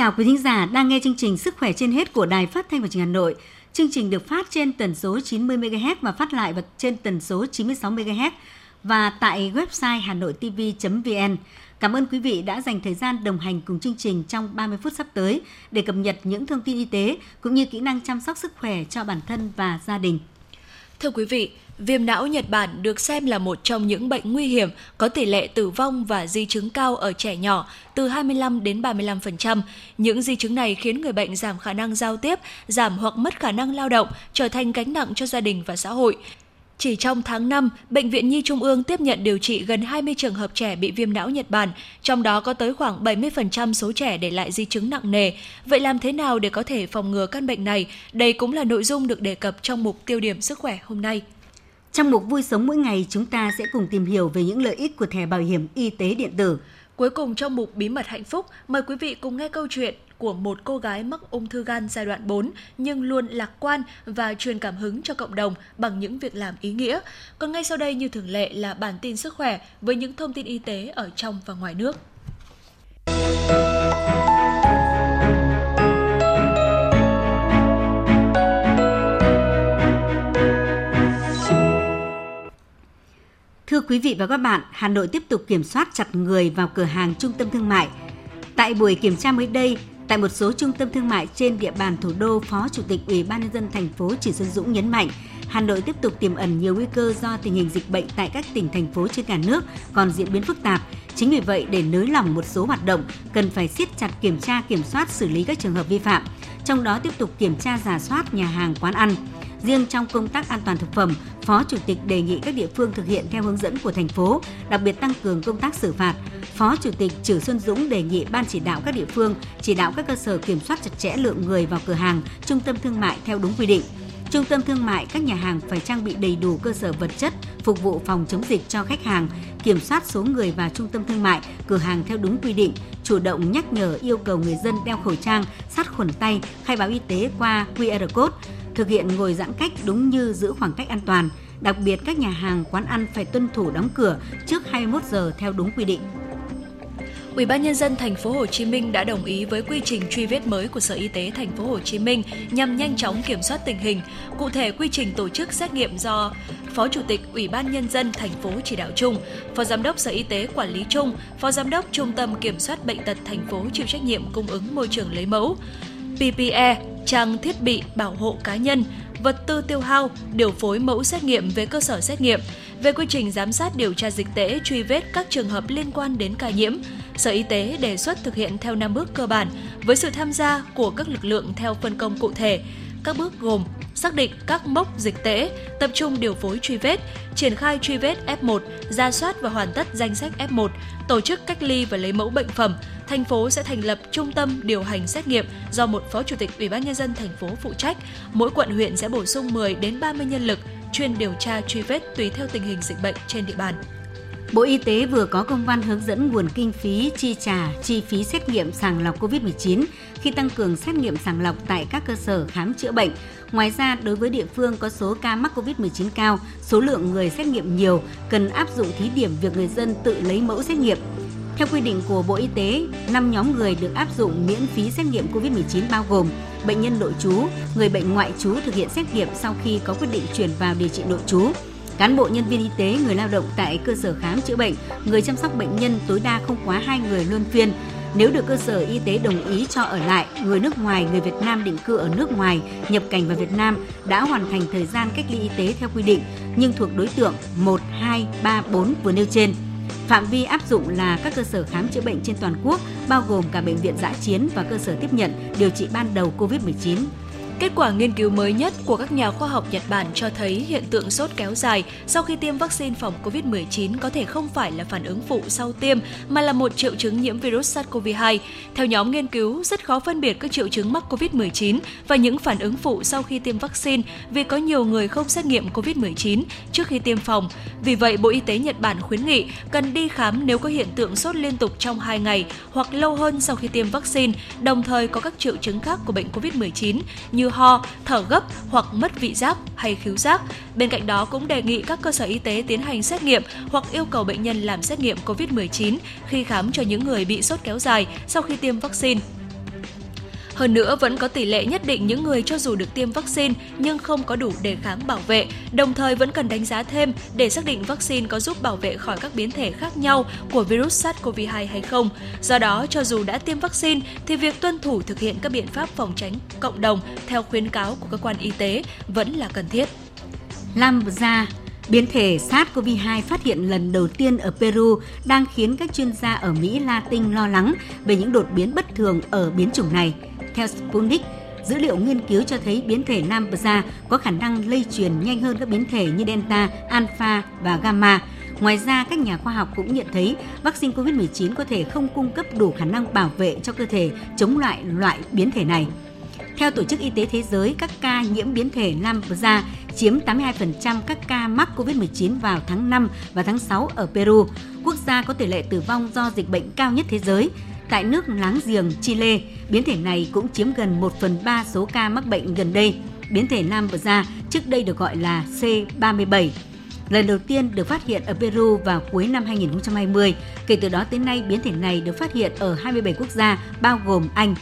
Chào quý thính giả đang nghe chương trình Sức khỏe trên hết của Đài Phát thanh và Truyền hình Hà Nội. Chương trình được phát trên tần số 90 MHz và phát lại trên tần số 96 MHz và tại website hanoitv.vn. Cảm ơn quý vị đã dành thời gian đồng hành cùng chương trình trong 30 phút sắp tới để cập nhật những thông tin y tế cũng như kỹ năng chăm sóc sức khỏe cho bản thân và gia đình. Thưa quý vị, viêm não Nhật Bản được xem là một trong những bệnh nguy hiểm có tỷ lệ tử vong và di chứng cao ở trẻ nhỏ từ 25 đến 35%. Những di chứng này khiến người bệnh giảm khả năng giao tiếp, giảm hoặc mất khả năng lao động, trở thành gánh nặng cho gia đình và xã hội. Chỉ trong tháng 5, Bệnh viện Nhi Trung ương tiếp nhận điều trị gần 20 trường hợp trẻ bị viêm não Nhật Bản, trong đó có tới khoảng 70% số trẻ để lại di chứng nặng nề. Vậy làm thế nào để có thể phòng ngừa căn bệnh này? Đây cũng là nội dung được đề cập trong mục tiêu điểm sức khỏe hôm nay. Trong mục vui sống mỗi ngày, chúng ta sẽ cùng tìm hiểu về những lợi ích của thẻ bảo hiểm y tế điện tử. Cuối cùng trong mục Bí mật hạnh phúc, mời quý vị cùng nghe câu chuyện của một cô gái mắc ung thư gan giai đoạn 4 nhưng luôn lạc quan và truyền cảm hứng cho cộng đồng bằng những việc làm ý nghĩa. Còn ngay sau đây như thường lệ là bản tin sức khỏe với những thông tin y tế ở trong và ngoài nước. Thưa quý vị và các bạn, Hà Nội tiếp tục kiểm soát chặt người vào cửa hàng trung tâm thương mại. Tại buổi kiểm tra mới đây, tại một số trung tâm thương mại trên địa bàn thủ đô, Phó Chủ tịch Ủy ban nhân dân thành phố Trịnh Xuân Dũng nhấn mạnh, Hà Nội tiếp tục tiềm ẩn nhiều nguy cơ do tình hình dịch bệnh tại các tỉnh thành phố trên cả nước còn diễn biến phức tạp. Chính vì vậy, để nới lỏng một số hoạt động, cần phải siết chặt kiểm tra, kiểm soát, xử lý các trường hợp vi phạm. Trong đó tiếp tục kiểm tra giả soát nhà hàng, quán ăn. Riêng trong công tác an toàn thực phẩm, Phó Chủ tịch đề nghị các địa phương thực hiện theo hướng dẫn của thành phố, đặc biệt tăng cường công tác xử phạt. Phó Chủ tịch Trử Xuân Dũng đề nghị ban chỉ đạo các địa phương chỉ đạo các cơ sở kiểm soát chặt chẽ lượng người vào cửa hàng, trung tâm thương mại theo đúng quy định. Trung tâm thương mại, các nhà hàng phải trang bị đầy đủ cơ sở vật chất phục vụ phòng chống dịch cho khách hàng, kiểm soát số người vào trung tâm thương mại, cửa hàng theo đúng quy định, chủ động nhắc nhở yêu cầu người dân đeo khẩu trang, sát khuẩn tay, khai báo y tế qua QR code, thực hiện ngồi giãn cách đúng như giữ khoảng cách an toàn. Đặc biệt các nhà hàng, quán ăn phải tuân thủ đóng cửa trước 21 giờ theo đúng quy định. Ủy ban nhân dân thành phố Hồ Chí Minh đã đồng ý với quy trình truy vết mới của Sở Y tế thành phố Hồ Chí Minh nhằm nhanh chóng kiểm soát tình hình. Cụ thể quy trình tổ chức xét nghiệm do Phó Chủ tịch Ủy ban nhân dân thành phố chỉ đạo chung, Phó Giám đốc Sở Y tế quản lý chung, Phó Giám đốc Trung tâm Kiểm soát bệnh tật thành phố chịu trách nhiệm cung ứng môi trường lấy mẫu. PPE, trang thiết bị bảo hộ cá nhân, vật tư tiêu hao, điều phối mẫu xét nghiệm về cơ sở xét nghiệm, về quy trình giám sát điều tra dịch tễ truy vết các trường hợp liên quan đến ca nhiễm. Sở Y tế đề xuất thực hiện theo 5 bước cơ bản với sự tham gia của các lực lượng theo phân công cụ thể. Các bước gồm xác định các mốc dịch tễ, tập trung điều phối truy vết, triển khai truy vết F1, ra soát và hoàn tất danh sách F1, tổ chức cách ly và lấy mẫu bệnh phẩm. Thành phố sẽ thành lập trung tâm điều hành xét nghiệm do một phó chủ tịch Ủy ban nhân dân thành phố phụ trách. Mỗi quận huyện sẽ bổ sung 10 đến 30 nhân lực chuyên điều tra truy vết tùy theo tình hình dịch bệnh trên địa bàn. Bộ Y tế vừa có công văn hướng dẫn nguồn kinh phí chi trả chi phí xét nghiệm sàng lọc COVID-19 khi tăng cường xét nghiệm sàng lọc tại các cơ sở khám chữa bệnh. Ngoài ra, đối với địa phương có số ca mắc COVID-19 cao, số lượng người xét nghiệm nhiều, cần áp dụng thí điểm việc người dân tự lấy mẫu xét nghiệm. Theo quy định của Bộ Y tế, 5 nhóm người được áp dụng miễn phí xét nghiệm COVID-19 bao gồm bệnh nhân nội trú, người bệnh ngoại trú thực hiện xét nghiệm sau khi có quyết định chuyển vào điều trị nội trú, cán bộ nhân viên y tế, người lao động tại cơ sở khám chữa bệnh, người chăm sóc bệnh nhân tối đa không quá hai người luân phiên. Nếu được cơ sở y tế đồng ý cho ở lại, người nước ngoài, người Việt Nam định cư ở nước ngoài nhập cảnh vào Việt Nam đã hoàn thành thời gian cách ly y tế theo quy định nhưng thuộc đối tượng 1, 2, 3, 4 vừa nêu trên. Phạm vi áp dụng là các cơ sở khám chữa bệnh trên toàn quốc, bao gồm cả bệnh viện giã chiến và cơ sở tiếp nhận điều trị ban đầu COVID-19. Kết quả nghiên cứu mới nhất của các nhà khoa học Nhật Bản cho thấy hiện tượng sốt kéo dài sau khi tiêm vaccine phòng COVID-19 có thể không phải là phản ứng phụ sau tiêm mà là một triệu chứng nhiễm virus SARS-CoV-2. Theo nhóm nghiên cứu, rất khó phân biệt các triệu chứng mắc COVID-19 và những phản ứng phụ sau khi tiêm vaccine vì có nhiều người không xét nghiệm COVID-19 trước khi tiêm phòng. Vì vậy, Bộ Y tế Nhật Bản khuyến nghị cần đi khám nếu có hiện tượng sốt liên tục trong 2 ngày hoặc lâu hơn sau khi tiêm vaccine, đồng thời có các triệu chứng khác của bệnh COVID-19 như ho, thở gấp hoặc mất vị giác hay khứu giác. Bên cạnh đó cũng đề nghị các cơ sở y tế tiến hành xét nghiệm hoặc yêu cầu bệnh nhân làm xét nghiệm COVID-19 khi khám cho những người bị sốt kéo dài sau khi tiêm vaccine. Hơn nữa, vẫn có tỷ lệ nhất định những người cho dù được tiêm vaccine nhưng không có đủ đề kháng bảo vệ, đồng thời vẫn cần đánh giá thêm để xác định vaccine có giúp bảo vệ khỏi các biến thể khác nhau của virus SARS-CoV-2 hay không. Do đó, cho dù đã tiêm vaccine thì việc tuân thủ thực hiện các biện pháp phòng tránh cộng đồng theo khuyến cáo của cơ quan y tế vẫn là cần thiết. Lambda Biến thể SARS-CoV-2 phát hiện lần đầu tiên ở Peru đang khiến các chuyên gia ở Mỹ Latin lo lắng về những đột biến bất thường ở biến chủng này. Theo Sputnik, dữ liệu nghiên cứu cho thấy biến thể Nam Lambda có khả năng lây truyền nhanh hơn các biến thể như Delta, Alpha và Gamma. Ngoài ra, các nhà khoa học cũng nhận thấy vaccine COVID-19 có thể không cung cấp đủ khả năng bảo vệ cho cơ thể chống lại loại biến thể này. Theo Tổ chức Y tế Thế giới, các ca nhiễm biến thể Lambda chiếm 82% các ca mắc COVID-19 vào tháng 5 và tháng 6 ở Peru, quốc gia có tỷ lệ tử vong do dịch bệnh cao nhất thế giới. Tại nước láng giềng Chile, biến thể này cũng chiếm gần 1 phần 3 số ca mắc bệnh gần đây. Biến thể Nam Bờ Gia trước đây được gọi là C37 lần đầu tiên được phát hiện ở Peru vào cuối năm 2020. Kể từ đó tới nay, biến thể này được phát hiện ở 27 quốc gia, bao gồm Anh,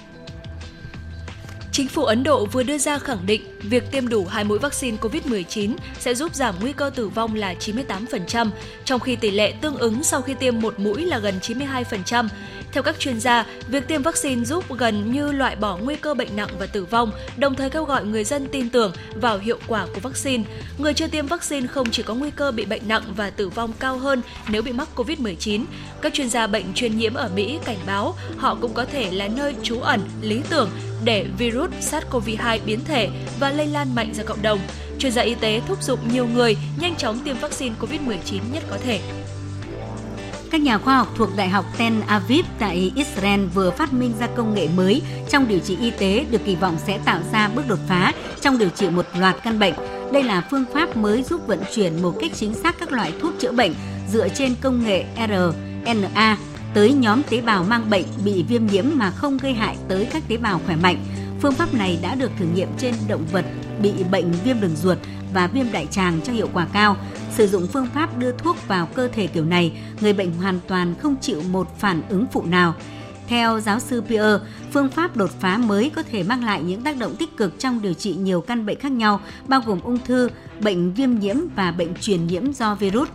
Chính phủ Ấn Độ vừa đưa ra khẳng định việc tiêm đủ hai mũi vaccine COVID-19 sẽ giúp giảm nguy cơ tử vong là 98%, trong khi tỷ lệ tương ứng sau khi tiêm một mũi là gần 92%. Theo các chuyên gia, việc tiêm vaccine giúp gần như loại bỏ nguy cơ bệnh nặng và tử vong, đồng thời kêu gọi người dân tin tưởng vào hiệu quả của vaccine. Người chưa tiêm vaccine không chỉ có nguy cơ bị bệnh nặng và tử vong cao hơn nếu bị mắc COVID-19. Các chuyên gia bệnh truyền nhiễm ở Mỹ cảnh báo họ cũng có thể là nơi trú ẩn lý tưởng để virus SARS-CoV-2 biến thể và lây lan mạnh ra cộng đồng. Chuyên gia y tế thúc giục nhiều người nhanh chóng tiêm vaccine COVID-19 nhất có thể. Các nhà khoa học thuộc Đại học Tel Aviv tại Israel vừa phát minh ra công nghệ mới trong điều trị y tế được kỳ vọng sẽ tạo ra bước đột phá trong điều trị một loạt căn bệnh. Đây là phương pháp mới giúp vận chuyển một cách chính xác các loại thuốc chữa bệnh dựa trên công nghệ RNA tới nhóm tế bào mang bệnh bị viêm nhiễm mà không gây hại tới các tế bào khỏe mạnh. Phương pháp này đã được thử nghiệm trên động vật bị bệnh viêm đường ruột và viêm đại tràng cho hiệu quả cao. Sử dụng phương pháp đưa thuốc vào cơ thể kiểu này, người bệnh hoàn toàn không chịu một phản ứng phụ nào. Theo giáo sư Pierre, phương pháp đột phá mới có thể mang lại những tác động tích cực trong điều trị nhiều căn bệnh khác nhau, bao gồm ung thư, bệnh viêm nhiễm và bệnh truyền nhiễm do virus.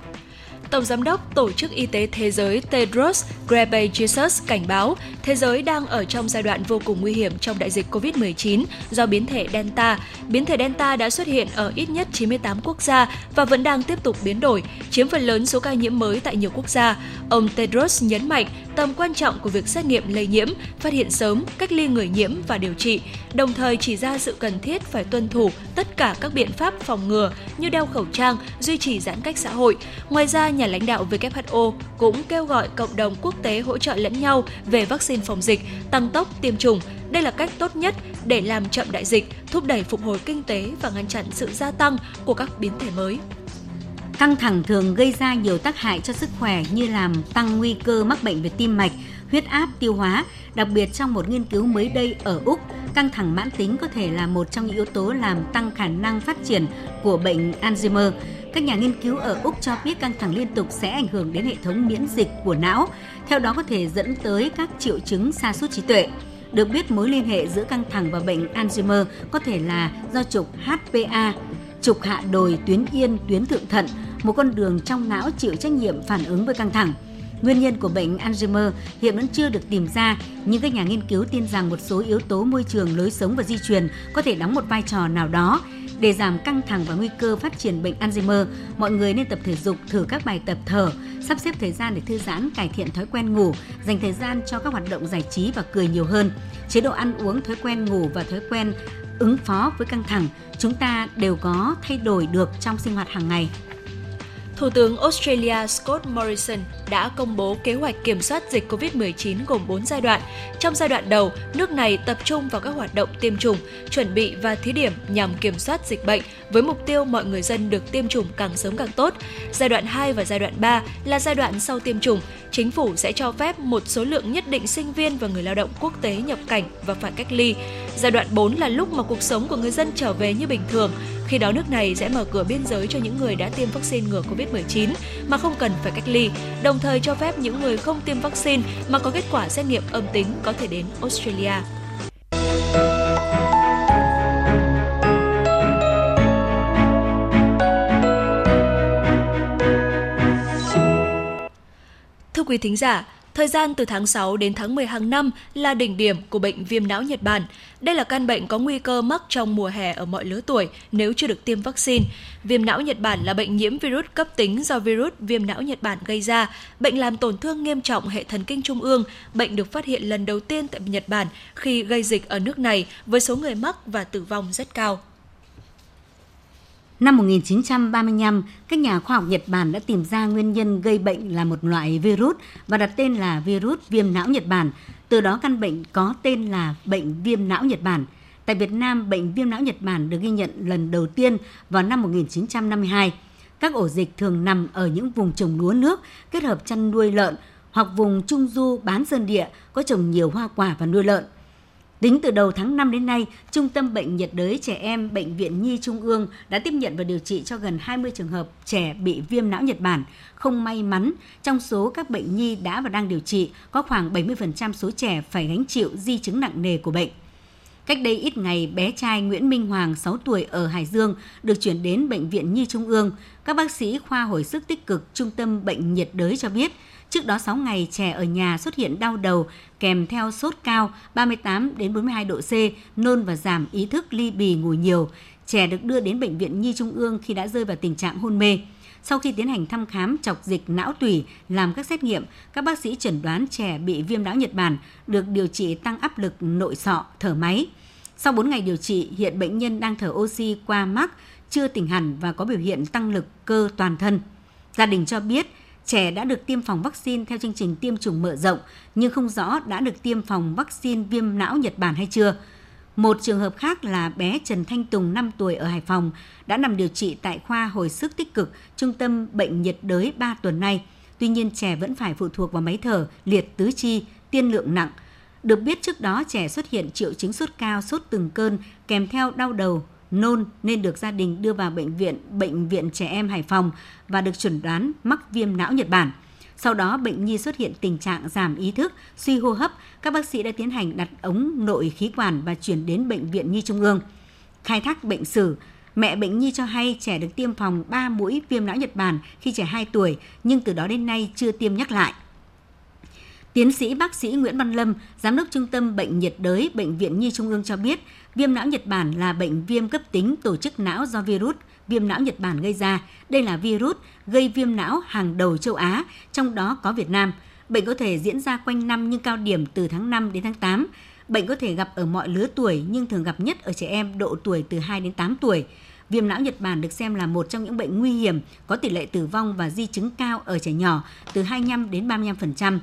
Tổng giám đốc Tổ chức Y tế Thế giới Tedros Ghebreyesus cảnh báo thế giới đang ở trong giai đoạn vô cùng nguy hiểm trong đại dịch COVID-19 do biến thể Delta. Biến thể Delta đã xuất hiện ở ít nhất 98 quốc gia và vẫn đang tiếp tục biến đổi, chiếm phần lớn số ca nhiễm mới tại nhiều quốc gia. Ông Tedros nhấn mạnh tầm quan trọng của việc xét nghiệm lây nhiễm, phát hiện sớm, cách ly người nhiễm và điều trị, đồng thời chỉ ra sự cần thiết phải tuân thủ tất cả các biện pháp phòng ngừa như đeo khẩu trang, duy trì giãn cách xã hội. Ngoài ra, nhà lãnh đạo WHO cũng kêu gọi cộng đồng quốc tế hỗ trợ lẫn nhau về vaccine phòng dịch, tăng tốc tiêm chủng. Đây là cách tốt nhất để làm chậm đại dịch, thúc đẩy phục hồi kinh tế và ngăn chặn sự gia tăng của các biến thể mới. Căng thẳng thường gây ra nhiều tác hại cho sức khỏe như làm tăng nguy cơ mắc bệnh về tim mạch, huyết áp, tiêu hóa. Đặc biệt trong một nghiên cứu mới đây ở Úc, căng thẳng mãn tính có thể là một trong những yếu tố làm tăng khả năng phát triển của bệnh Alzheimer. Các nhà nghiên cứu ở Úc cho biết căng thẳng liên tục sẽ ảnh hưởng đến hệ thống miễn dịch của não, theo đó có thể dẫn tới các triệu chứng sa sút trí tuệ. Được biết mối liên hệ giữa căng thẳng và bệnh Alzheimer có thể là do trục HPA, trục hạ đồi tuyến yên tuyến thượng thận, một con đường trong não chịu trách nhiệm phản ứng với căng thẳng. Nguyên nhân của bệnh Alzheimer hiện vẫn chưa được tìm ra, nhưng các nhà nghiên cứu tin rằng một số yếu tố môi trường, lối sống và di truyền có thể đóng một vai trò nào đó. Để giảm căng thẳng và nguy cơ phát triển bệnh Alzheimer, mọi người nên tập thể dục, thử các bài tập thở, sắp xếp thời gian để thư giãn, cải thiện thói quen ngủ, dành thời gian cho các hoạt động giải trí và cười nhiều hơn. Chế độ ăn uống, thói quen ngủ và thói quen ứng phó với căng thẳng, chúng ta đều có thay đổi được trong sinh hoạt hàng ngày. Thủ tướng Australia Scott Morrison đã công bố kế hoạch kiểm soát dịch COVID-19 gồm 4 giai đoạn. Trong giai đoạn đầu, nước này tập trung vào các hoạt động tiêm chủng, chuẩn bị và thí điểm nhằm kiểm soát dịch bệnh với mục tiêu mọi người dân được tiêm chủng càng sớm càng tốt. Giai đoạn 2 và giai đoạn 3 là giai đoạn sau tiêm chủng, chính phủ sẽ cho phép một số lượng nhất định sinh viên và người lao động quốc tế nhập cảnh và phải cách ly. Giai đoạn 4 là lúc mà cuộc sống của người dân trở về như bình thường, khi đó nước này sẽ mở cửa biên giới cho những người đã tiêm vaccine ngừa Covid-19 mà không cần phải cách ly, đồng thời cho phép những người không tiêm vaccine mà có kết quả xét nghiệm âm tính có thể đến Australia. Thưa quý thính giả, Thời gian từ tháng 6 đến tháng 10 hàng năm là đỉnh điểm của bệnh viêm não Nhật Bản. Đây là căn bệnh có nguy cơ mắc trong mùa hè ở mọi lứa tuổi nếu chưa được tiêm vaccine. Viêm não Nhật Bản là bệnh nhiễm virus cấp tính do virus viêm não Nhật Bản gây ra. Bệnh làm tổn thương nghiêm trọng hệ thần kinh trung ương. Bệnh được phát hiện lần đầu tiên tại Nhật Bản khi gây dịch ở nước này với số người mắc và tử vong rất cao. Năm 1935, các nhà khoa học Nhật Bản đã tìm ra nguyên nhân gây bệnh là một loại virus và đặt tên là virus viêm não Nhật Bản. Từ đó căn bệnh có tên là bệnh viêm não Nhật Bản. Tại Việt Nam, bệnh viêm não Nhật Bản được ghi nhận lần đầu tiên vào năm 1952. Các ổ dịch thường nằm ở những vùng trồng lúa nước kết hợp chăn nuôi lợn hoặc vùng trung du bán sơn địa có trồng nhiều hoa quả và nuôi lợn. Tính từ đầu tháng 5 đến nay, Trung tâm Bệnh nhiệt đới trẻ em Bệnh viện Nhi Trung ương đã tiếp nhận và điều trị cho gần 20 trường hợp trẻ bị viêm não Nhật Bản. Không may mắn, trong số các bệnh nhi đã và đang điều trị, có khoảng 70% số trẻ phải gánh chịu di chứng nặng nề của bệnh. Cách đây ít ngày, bé trai Nguyễn Minh Hoàng, 6 tuổi ở Hải Dương, được chuyển đến Bệnh viện Nhi Trung ương. Các bác sĩ khoa hồi sức tích cực Trung tâm Bệnh nhiệt đới cho biết, Trước đó 6 ngày trẻ ở nhà xuất hiện đau đầu kèm theo sốt cao 38 đến 42 độ C, nôn và giảm ý thức ly bì ngủ nhiều. Trẻ được đưa đến bệnh viện Nhi Trung ương khi đã rơi vào tình trạng hôn mê. Sau khi tiến hành thăm khám chọc dịch não tủy, làm các xét nghiệm, các bác sĩ chẩn đoán trẻ bị viêm não Nhật Bản, được điều trị tăng áp lực nội sọ, thở máy. Sau 4 ngày điều trị, hiện bệnh nhân đang thở oxy qua mắt, chưa tỉnh hẳn và có biểu hiện tăng lực cơ toàn thân. Gia đình cho biết, trẻ đã được tiêm phòng vaccine theo chương trình tiêm chủng mở rộng nhưng không rõ đã được tiêm phòng vaccine viêm não Nhật Bản hay chưa. Một trường hợp khác là bé Trần Thanh Tùng 5 tuổi ở Hải Phòng đã nằm điều trị tại khoa hồi sức tích cực Trung tâm Bệnh nhiệt đới 3 tuần nay. Tuy nhiên trẻ vẫn phải phụ thuộc vào máy thở, liệt tứ chi, tiên lượng nặng. Được biết trước đó trẻ xuất hiện triệu chứng sốt cao, sốt từng cơn kèm theo đau đầu, nôn nên được gia đình đưa vào bệnh viện Bệnh viện Trẻ Em Hải Phòng và được chuẩn đoán mắc viêm não Nhật Bản. Sau đó, bệnh nhi xuất hiện tình trạng giảm ý thức, suy hô hấp. Các bác sĩ đã tiến hành đặt ống nội khí quản và chuyển đến Bệnh viện Nhi Trung ương. Khai thác bệnh sử, mẹ bệnh nhi cho hay trẻ được tiêm phòng 3 mũi viêm não Nhật Bản khi trẻ 2 tuổi, nhưng từ đó đến nay chưa tiêm nhắc lại. Tiến sĩ bác sĩ Nguyễn Văn Lâm, Giám đốc Trung tâm Bệnh nhiệt đới Bệnh viện Nhi Trung ương cho biết, viêm não Nhật Bản là bệnh viêm cấp tính tổ chức não do virus viêm não Nhật Bản gây ra. Đây là virus gây viêm não hàng đầu châu Á, trong đó có Việt Nam. Bệnh có thể diễn ra quanh năm nhưng cao điểm từ tháng 5 đến tháng 8. Bệnh có thể gặp ở mọi lứa tuổi nhưng thường gặp nhất ở trẻ em độ tuổi từ 2 đến 8 tuổi. Viêm não Nhật Bản được xem là một trong những bệnh nguy hiểm, có tỷ lệ tử vong và di chứng cao ở trẻ nhỏ từ 25 đến 35%.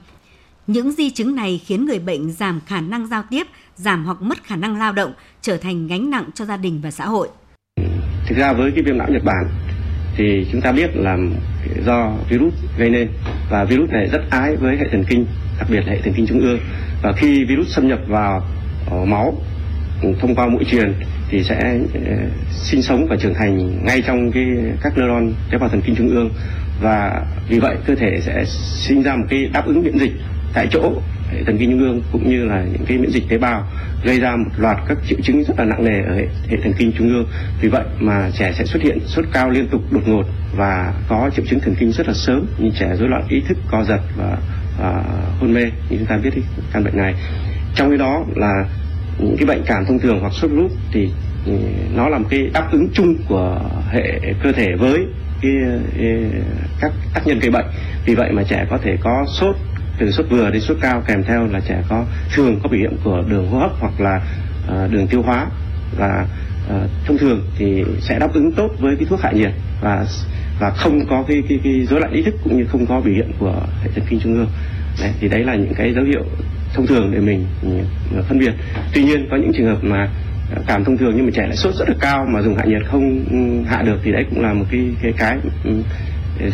Những di chứng này khiến người bệnh giảm khả năng giao tiếp, giảm hoặc mất khả năng lao động, trở thành gánh nặng cho gia đình và xã hội. Thực ra với cái viêm não Nhật Bản thì chúng ta biết là do virus gây nên và virus này rất ái với hệ thần kinh, đặc biệt là hệ thần kinh trung ương và khi virus xâm nhập vào ờ, máu thông qua mũi truyền thì sẽ ờ, sinh sống và trưởng thành ngay trong cái các neuron tế bào thần kinh trung ương và vì vậy cơ thể sẽ sinh ra một cái đáp ứng miễn dịch tại chỗ hệ thần kinh trung ương cũng như là những cái miễn dịch tế bào gây ra một loạt các triệu chứng rất là nặng nề ở hệ, hệ thần kinh trung ương. Vì vậy mà trẻ sẽ xuất hiện sốt cao liên tục đột ngột và có triệu chứng thần kinh rất là sớm như trẻ rối loạn ý thức co giật và, và hôn mê như chúng ta biết thì căn bệnh này. Trong cái đó là những cái bệnh cảm thông thường hoặc sốt rút thì, thì nó là một cái đáp ứng chung của hệ cơ thể với cái, cái, các tác nhân gây bệnh. Vì vậy mà trẻ có thể có sốt từ sốt vừa đến sốt cao kèm theo là trẻ có thường có biểu hiện của đường hô hấp hoặc là uh, đường tiêu hóa. Và uh, thông thường thì sẽ đáp ứng tốt với cái thuốc hạ nhiệt và và không có cái cái cái rối loạn ý thức cũng như không có biểu hiện của hệ thần kinh trung ương. Đấy, thì đấy là những cái dấu hiệu thông thường để mình, mình phân biệt. Tuy nhiên có những trường hợp mà ờ, cảm thông thường nhưng mà trẻ lại sốt rất là cao mà dùng hạ nhiệt không ừ, hạ được thì đấy cũng là một cái cái cái ừ,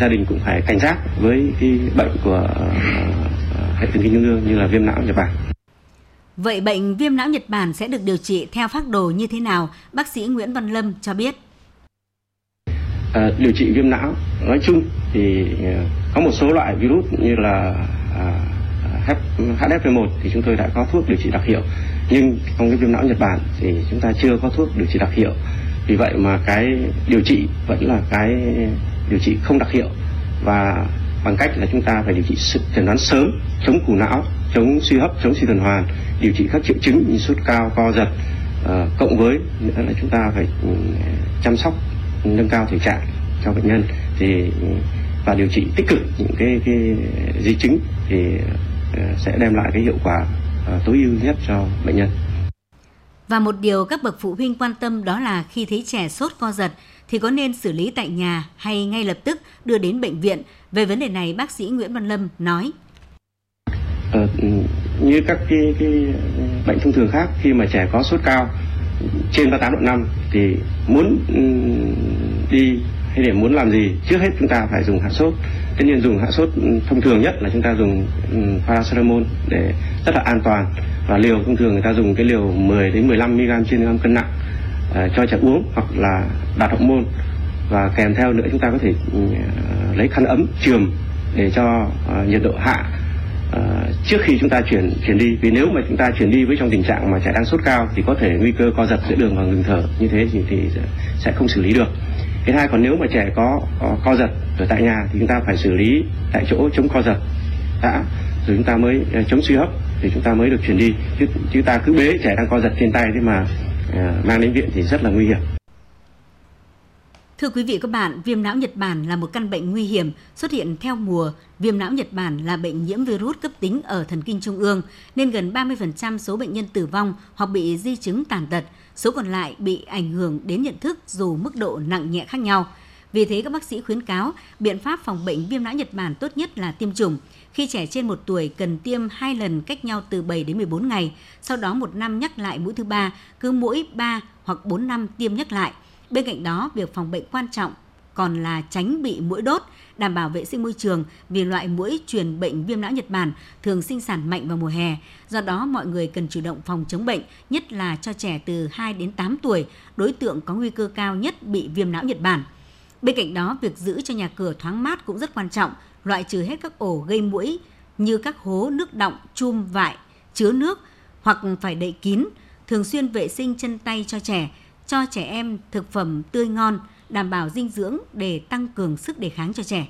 gia đình cũng phải cảnh giác với cái bệnh của uh, hệ thần kinh trung ương như là viêm não Nhật Bản. Vậy bệnh viêm não Nhật Bản sẽ được điều trị theo phác đồ như thế nào? Bác sĩ Nguyễn Văn Lâm cho biết. À, điều trị viêm não nói chung thì có một số loại virus như là à, HFV1 thì chúng tôi đã có thuốc điều trị đặc hiệu nhưng trong cái viêm não Nhật Bản thì chúng ta chưa có thuốc điều trị đặc hiệu vì vậy mà cái điều trị vẫn là cái điều trị không đặc hiệu và bằng cách là chúng ta phải điều trị chẩn đoán sớm chống củ não chống suy hấp chống suy tuần hoàn điều trị các triệu chứng như sốt cao co giật uh, cộng với nữa là chúng ta phải ừ, chăm sóc nâng cao thể trạng cho bệnh nhân thì ừ, và điều trị tích cực những cái cái di chứng thì ờ, sẽ đem lại cái hiệu quả ờ, tối ưu nhất cho bệnh nhân. Và một điều các bậc phụ huynh quan tâm đó là khi thấy trẻ sốt co giật thì có nên xử lý tại nhà hay ngay lập tức đưa đến bệnh viện? Về vấn đề này, bác sĩ Nguyễn Văn Lâm nói. Ờ, như các cái, cái bệnh thông thường khác khi mà trẻ có sốt cao trên 38 độ 5 thì muốn ừ, đi hay để muốn làm gì trước hết chúng ta phải dùng hạ sốt tất nhiên dùng hạ sốt ừ, thông thường nhất là chúng ta dùng ừ, paracetamol để rất là an toàn và liều thông thường người ta dùng cái liều 10 đến 15 mg trên cân nặng Ờ, cho trẻ uống hoặc là đạt hậu môn. Và kèm theo nữa chúng ta có thể ừ, ờ, lấy khăn ấm trường để cho ờ, nhiệt độ hạ trước khi chúng ta chuyển chuyển đi. Vì nếu mà chúng ta chuyển đi với trong tình trạng mà trẻ đang sốt cao thì có thể nguy cơ co giật giữa đường và ngừng thở. Như thế thì, thì sẽ không xử lý được. Cái hai còn nếu mà trẻ có, có co giật ở tại nhà thì chúng ta phải xử lý tại chỗ chống co giật đã. Rồi chúng ta mới chống suy hấp thì chúng ta mới được chuyển đi. Chứ chúng ta cứ bế trẻ đang co giật trên tay thế mà Ờ, mang đến viện thì rất là nguy hiểm Thưa quý vị các bạn, viêm não Nhật Bản là một căn bệnh nguy hiểm xuất hiện theo mùa. Viêm não Nhật Bản là bệnh nhiễm virus cấp tính ở thần kinh trung ương, nên gần 30% số bệnh nhân tử vong hoặc bị di chứng tàn tật, số còn lại bị ảnh hưởng đến nhận thức dù mức độ nặng nhẹ khác nhau. Vì thế các bác sĩ khuyến cáo biện pháp phòng bệnh viêm não Nhật Bản tốt nhất là tiêm chủng. Khi trẻ trên 1 tuổi cần tiêm 2 lần cách nhau từ 7 đến 14 ngày, sau đó một năm nhắc lại mũi thứ ba, cứ mỗi 3 hoặc 4 năm tiêm nhắc lại – Bên cạnh đó, việc phòng bệnh quan trọng còn là tránh bị mũi đốt, đảm bảo vệ sinh môi trường vì loại mũi truyền bệnh viêm não Nhật Bản thường sinh sản mạnh vào mùa hè. Do đó, mọi người cần chủ động phòng chống bệnh, nhất là cho trẻ từ 2 đến 8 tuổi, đối tượng có nguy cơ cao nhất bị viêm não Nhật Bản. Bên cạnh đó, việc giữ cho nhà cửa thoáng mát cũng rất quan trọng, loại trừ hết các ổ gây mũi như các hố nước động, chum vại, chứa nước hoặc phải đậy kín, thường xuyên vệ sinh chân tay cho trẻ, cho trẻ em thực phẩm tươi ngon, đảm bảo dinh dưỡng để tăng cường sức đề kháng cho trẻ.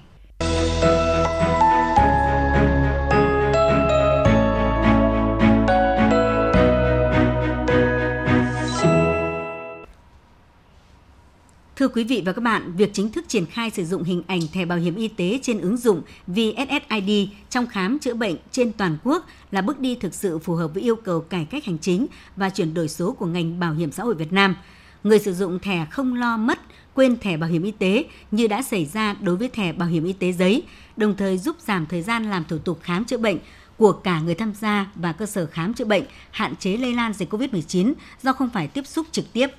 Thưa quý vị và các bạn, việc chính thức triển khai sử dụng hình ảnh thẻ bảo hiểm y tế trên ứng dụng VSSID trong khám chữa bệnh trên toàn quốc là bước đi thực sự phù hợp với yêu cầu cải cách hành chính và chuyển đổi số của ngành bảo hiểm xã hội Việt Nam – người sử dụng thẻ không lo mất quên thẻ bảo hiểm y tế như đã xảy ra đối với thẻ bảo hiểm y tế giấy, đồng thời giúp giảm thời gian làm thủ tục khám chữa bệnh của cả người tham gia và cơ sở khám chữa bệnh, hạn chế lây lan dịch COVID-19 do không phải tiếp xúc trực tiếp.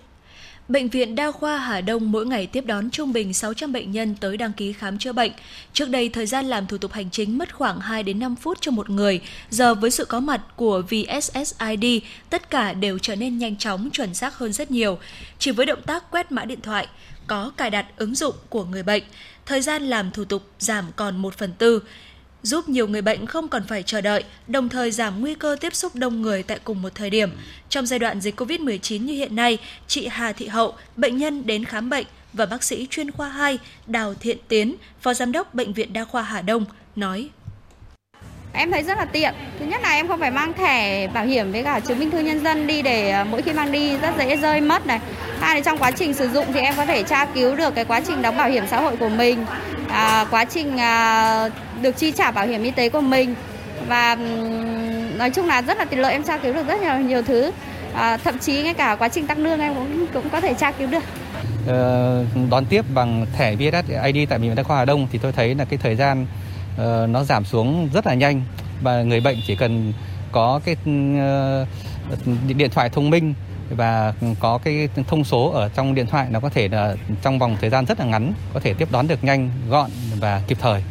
Bệnh viện Đa khoa Hà Đông mỗi ngày tiếp đón trung bình 600 bệnh nhân tới đăng ký khám chữa bệnh. Trước đây, thời gian làm thủ tục hành chính mất khoảng 2 đến 5 phút cho một người. Giờ với sự có mặt của VSSID, tất cả đều trở nên nhanh chóng, chuẩn xác hơn rất nhiều. Chỉ với động tác quét mã điện thoại, có cài đặt ứng dụng của người bệnh, thời gian làm thủ tục giảm còn 1 phần tư giúp nhiều người bệnh không còn phải chờ đợi, đồng thời giảm nguy cơ tiếp xúc đông người tại cùng một thời điểm. Trong giai đoạn dịch COVID-19 như hiện nay, chị Hà Thị Hậu, bệnh nhân đến khám bệnh và bác sĩ chuyên khoa 2 Đào Thiện Tiến, Phó Giám đốc Bệnh viện Đa khoa Hà Đông, nói Em thấy rất là tiện. Thứ nhất là em không phải mang thẻ bảo hiểm với cả chứng minh thư nhân dân đi để ờ, mỗi khi mang đi rất dễ rơi mất này. Hai là trong quá trình sử dụng thì em có thể tra cứu được cái quá trình đóng bảo hiểm xã hội của mình, à, quá trình à, được chi trả bảo hiểm y tế của mình và nói chung là rất là tiện lợi em tra cứu được rất nhiều nhiều thứ. À, thậm chí ngay cả quá trình tăng lương em cũng cũng có thể tra cứu được. Ờ, đón tiếp bằng thẻ VSSID tại bệnh viện Đa khoa Hà Đông thì tôi thấy là cái thời gian ờ, nó giảm xuống rất là nhanh và người bệnh chỉ cần có cái ờ, điện thoại thông minh và có cái thông số ở trong điện thoại nó có thể là trong vòng thời gian rất là ngắn có thể tiếp đón được nhanh, gọn và kịp thời.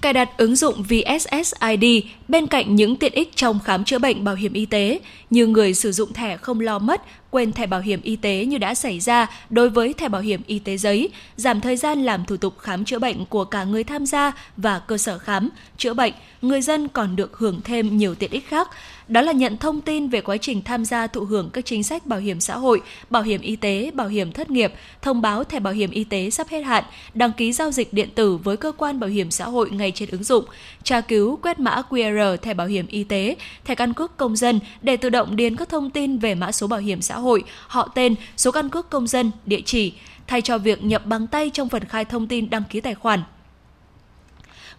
Cài đặt ứng dụng VSSID bên cạnh những tiện ích trong khám chữa bệnh bảo hiểm y tế, như người sử dụng thẻ không lo mất, quên thẻ bảo hiểm y tế như đã xảy ra đối với thẻ bảo hiểm y tế giấy, giảm thời gian làm thủ tục khám chữa bệnh của cả người tham gia và cơ sở khám chữa bệnh, người dân còn được hưởng thêm nhiều tiện ích khác đó là nhận thông tin về quá trình tham gia thụ hưởng các chính sách bảo hiểm xã hội, bảo hiểm y tế, bảo hiểm thất nghiệp, thông báo thẻ bảo hiểm y tế sắp hết hạn, đăng ký giao dịch điện tử với cơ quan bảo hiểm xã hội ngay trên ứng dụng, tra cứu quét mã QR thẻ bảo hiểm y tế, thẻ căn cước công dân để tự động điền các thông tin về mã số bảo hiểm xã hội, họ tên, số căn cước công dân, địa chỉ, thay cho việc nhập bằng tay trong phần khai thông tin đăng ký tài khoản.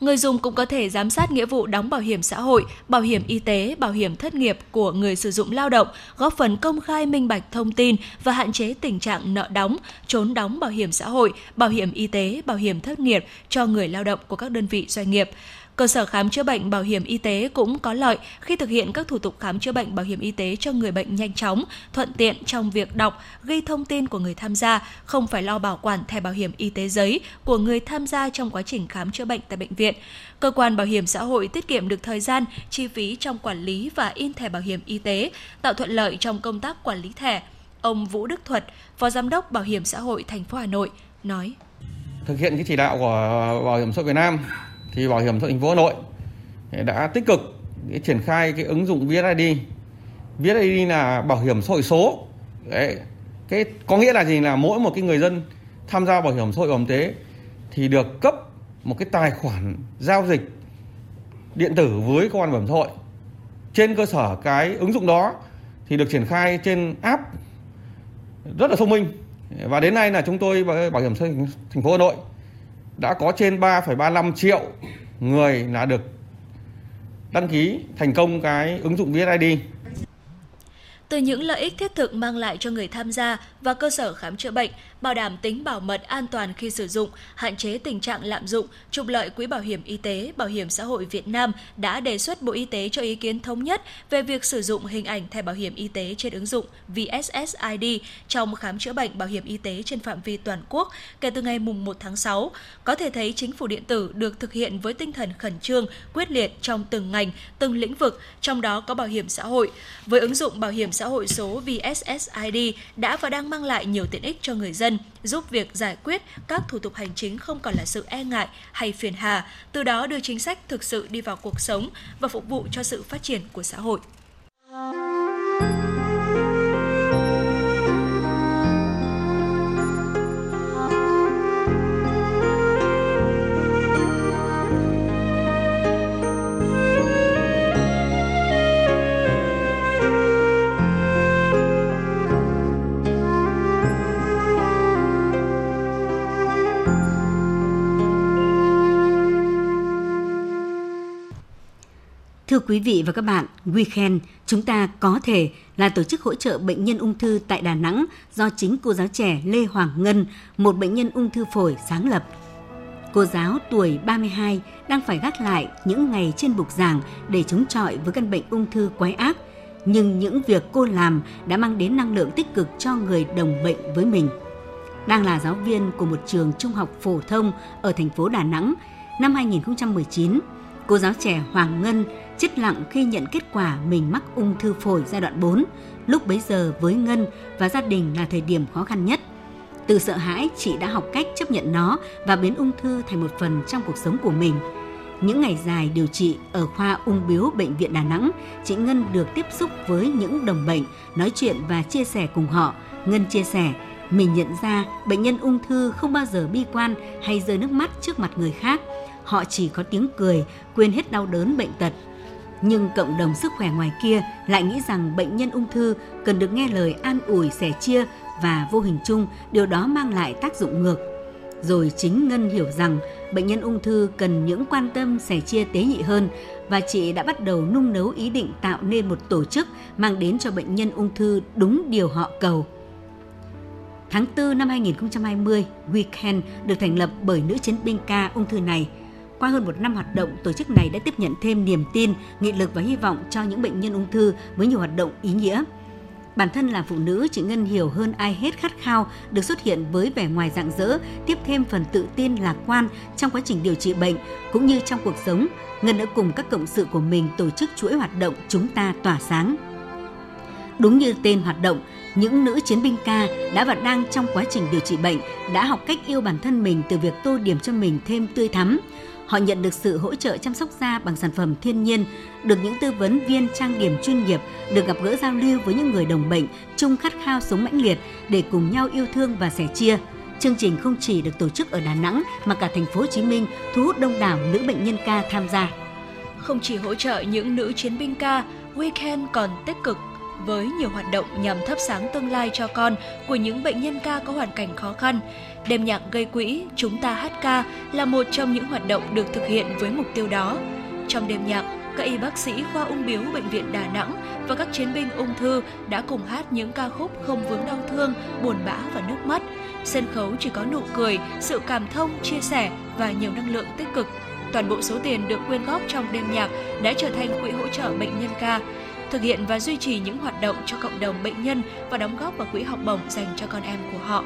Người dùng cũng có thể giám sát nghĩa vụ đóng bảo hiểm xã hội, bảo hiểm y tế, bảo hiểm thất nghiệp của người sử dụng lao động, góp phần công khai minh bạch thông tin và hạn chế tình trạng nợ đóng, trốn đóng bảo hiểm xã hội, bảo hiểm y tế, bảo hiểm thất nghiệp cho người lao động của các đơn vị doanh nghiệp. Cơ sở khám chữa bệnh bảo hiểm y tế cũng có lợi khi thực hiện các thủ tục khám chữa bệnh bảo hiểm y tế cho người bệnh nhanh chóng, thuận tiện trong việc đọc, ghi thông tin của người tham gia, không phải lo bảo quản thẻ bảo hiểm y tế giấy của người tham gia trong quá trình khám chữa bệnh tại bệnh viện. Cơ quan bảo hiểm xã hội tiết kiệm được thời gian, chi phí trong quản lý và in thẻ bảo hiểm y tế, tạo thuận lợi trong công tác quản lý thẻ. Ông Vũ Đức Thuật, Phó Giám đốc Bảo hiểm xã hội thành phố Hà Nội nói: Thực hiện cái chỉ đạo của Bảo hiểm xã hội Việt Nam thì bảo hiểm xã hội thành phố Hà Nội đã tích cực để triển khai cái ứng dụng VSID. VSID là bảo hiểm xã hội số. Đấy. Cái, có nghĩa là gì là mỗi một cái người dân tham gia bảo hiểm xã hội bảo hiểm tế thì được cấp một cái tài khoản giao dịch điện tử với cơ quan bảo hiểm xã hội. Trên cơ sở cái ứng dụng đó thì được triển khai trên app rất là thông minh. Và đến nay là chúng tôi bảo hiểm xã hội thành phố Hà Nội đã có trên 3,35 triệu người là được đăng ký thành công cái ứng dụng VSID. Từ những lợi ích thiết thực mang lại cho người tham gia và cơ sở khám chữa bệnh, bảo đảm tính bảo mật an toàn khi sử dụng, hạn chế tình trạng lạm dụng, trục lợi quỹ bảo hiểm y tế, bảo hiểm xã hội Việt Nam đã đề xuất Bộ Y tế cho ý kiến thống nhất về việc sử dụng hình ảnh thẻ bảo hiểm y tế trên ứng dụng VSSID trong khám chữa bệnh bảo hiểm y tế trên phạm vi toàn quốc kể từ ngày 1 tháng 6. Có thể thấy chính phủ điện tử được thực hiện với tinh thần khẩn trương, quyết liệt trong từng ngành, từng lĩnh vực, trong đó có bảo hiểm xã hội. Với ứng dụng bảo hiểm xã hội số VSSID đã và đang mang lại nhiều tiện ích cho người dân, giúp việc giải quyết các thủ tục hành chính không còn là sự e ngại hay phiền hà, từ đó đưa chính sách thực sự đi vào cuộc sống và phục vụ cho sự phát triển của xã hội. Thưa quý vị và các bạn, Weekend chúng ta có thể là tổ chức hỗ trợ bệnh nhân ung thư tại Đà Nẵng do chính cô giáo trẻ Lê Hoàng Ngân, một bệnh nhân ung thư phổi sáng lập. Cô giáo tuổi 32 đang phải gác lại những ngày trên bục giảng để chống chọi với căn bệnh ung thư quái ác, nhưng những việc cô làm đã mang đến năng lượng tích cực cho người đồng bệnh với mình. Đang là giáo viên của một trường trung học phổ thông ở thành phố Đà Nẵng, năm 2019, cô giáo trẻ Hoàng Ngân chết lặng khi nhận kết quả mình mắc ung thư phổi giai đoạn 4, lúc bấy giờ với Ngân và gia đình là thời điểm khó khăn nhất. Từ sợ hãi, chị đã học cách chấp nhận nó và biến ung thư thành một phần trong cuộc sống của mình. Những ngày dài điều trị ở khoa ung biếu Bệnh viện Đà Nẵng, chị Ngân được tiếp xúc với những đồng bệnh, nói chuyện và chia sẻ cùng họ. Ngân chia sẻ, mình nhận ra bệnh nhân ung thư không bao giờ bi quan hay rơi nước mắt trước mặt người khác. Họ chỉ có tiếng cười, quên hết đau đớn bệnh tật nhưng cộng đồng sức khỏe ngoài kia lại nghĩ rằng bệnh nhân ung thư cần được nghe lời an ủi sẻ chia và vô hình chung điều đó mang lại tác dụng ngược. Rồi chính Ngân hiểu rằng bệnh nhân ung thư cần những quan tâm sẻ chia tế nhị hơn và chị đã bắt đầu nung nấu ý định tạo nên một tổ chức mang đến cho bệnh nhân ung thư đúng điều họ cầu. Tháng 4 năm 2020, Weekend được thành lập bởi nữ chiến binh ca ung thư này – qua hơn một năm hoạt động, tổ chức này đã tiếp nhận thêm niềm tin, nghị lực và hy vọng cho những bệnh nhân ung thư với nhiều hoạt động ý nghĩa. Bản thân là phụ nữ, chị Ngân hiểu hơn ai hết khát khao được xuất hiện với vẻ ngoài rạng rỡ, tiếp thêm phần tự tin lạc quan trong quá trình điều trị bệnh cũng như trong cuộc sống. Ngân đã cùng các cộng sự của mình tổ chức chuỗi hoạt động Chúng ta tỏa sáng. Đúng như tên hoạt động, những nữ chiến binh ca đã và đang trong quá trình điều trị bệnh đã học cách yêu bản thân mình từ việc tô điểm cho mình thêm tươi thắm, Họ nhận được sự hỗ trợ chăm sóc da bằng sản phẩm thiên nhiên, được những tư vấn viên trang điểm chuyên nghiệp, được gặp gỡ giao lưu với những người đồng bệnh chung khát khao sống mãnh liệt để cùng nhau yêu thương và sẻ chia. Chương trình không chỉ được tổ chức ở Đà Nẵng mà cả thành phố Hồ Chí Minh thu hút đông đảo nữ bệnh nhân ca tham gia. Không chỉ hỗ trợ những nữ chiến binh ca, Weekend còn tích cực với nhiều hoạt động nhằm thắp sáng tương lai cho con của những bệnh nhân ca có hoàn cảnh khó khăn. Đêm nhạc gây quỹ Chúng ta hát ca là một trong những hoạt động được thực hiện với mục tiêu đó. Trong đêm nhạc, các y bác sĩ khoa ung biếu bệnh viện Đà Nẵng và các chiến binh ung thư đã cùng hát những ca khúc không vướng đau thương, buồn bã và nước mắt. Sân khấu chỉ có nụ cười, sự cảm thông, chia sẻ và nhiều năng lượng tích cực. Toàn bộ số tiền được quyên góp trong đêm nhạc đã trở thành quỹ hỗ trợ bệnh nhân ca thực hiện và duy trì những hoạt động cho cộng đồng bệnh nhân và đóng góp vào quỹ học bổng dành cho con em của họ.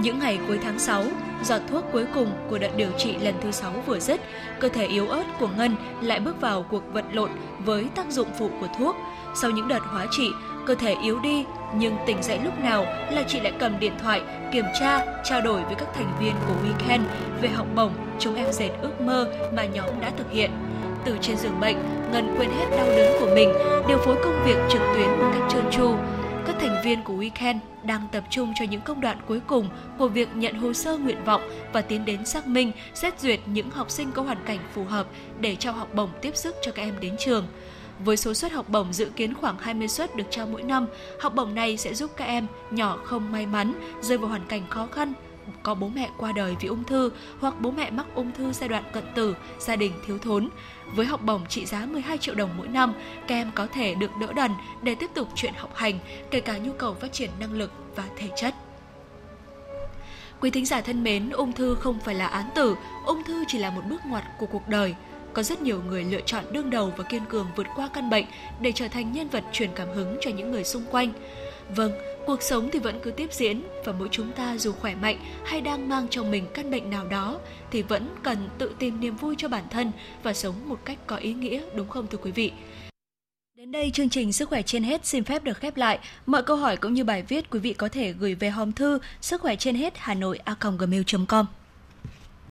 Những ngày cuối tháng 6, giọt thuốc cuối cùng của đợt điều trị lần thứ 6 vừa dứt, cơ thể yếu ớt của Ngân lại bước vào cuộc vật lộn với tác dụng phụ của thuốc. Sau những đợt hóa trị, cơ thể yếu đi nhưng tỉnh dậy lúc nào là chị lại cầm điện thoại kiểm tra, trao đổi với các thành viên của Weekend về học bổng chúng em dệt ước mơ mà nhóm đã thực hiện từ trên giường bệnh, Ngân quên hết đau đớn của mình, điều phối công việc trực tuyến một cách trơn tru. Các thành viên của Weekend đang tập trung cho những công đoạn cuối cùng của việc nhận hồ sơ nguyện vọng và tiến đến xác minh, xét duyệt những học sinh có hoàn cảnh phù hợp để trao học bổng tiếp sức cho các em đến trường. Với số suất học bổng dự kiến khoảng 20 suất được trao mỗi năm, học bổng này sẽ giúp các em nhỏ không may mắn rơi vào hoàn cảnh khó khăn có bố mẹ qua đời vì ung thư hoặc bố mẹ mắc ung thư giai đoạn cận tử, gia đình thiếu thốn. Với học bổng trị giá 12 triệu đồng mỗi năm, các em có thể được đỡ đần để tiếp tục chuyện học hành, kể cả nhu cầu phát triển năng lực và thể chất. Quý thính giả thân mến, ung thư không phải là án tử, ung thư chỉ là một bước ngoặt của cuộc đời. Có rất nhiều người lựa chọn đương đầu và kiên cường vượt qua căn bệnh để trở thành nhân vật truyền cảm hứng cho những người xung quanh. Vâng, cuộc sống thì vẫn cứ tiếp diễn và mỗi chúng ta dù khỏe mạnh hay đang mang trong mình căn bệnh nào đó thì vẫn cần tự tìm niềm vui cho bản thân và sống một cách có ý nghĩa đúng không thưa quý vị? Đến đây chương trình Sức khỏe trên hết xin phép được khép lại. Mọi câu hỏi cũng như bài viết quý vị có thể gửi về hòm thư sức khỏe trên hết hà nội a gmail.com.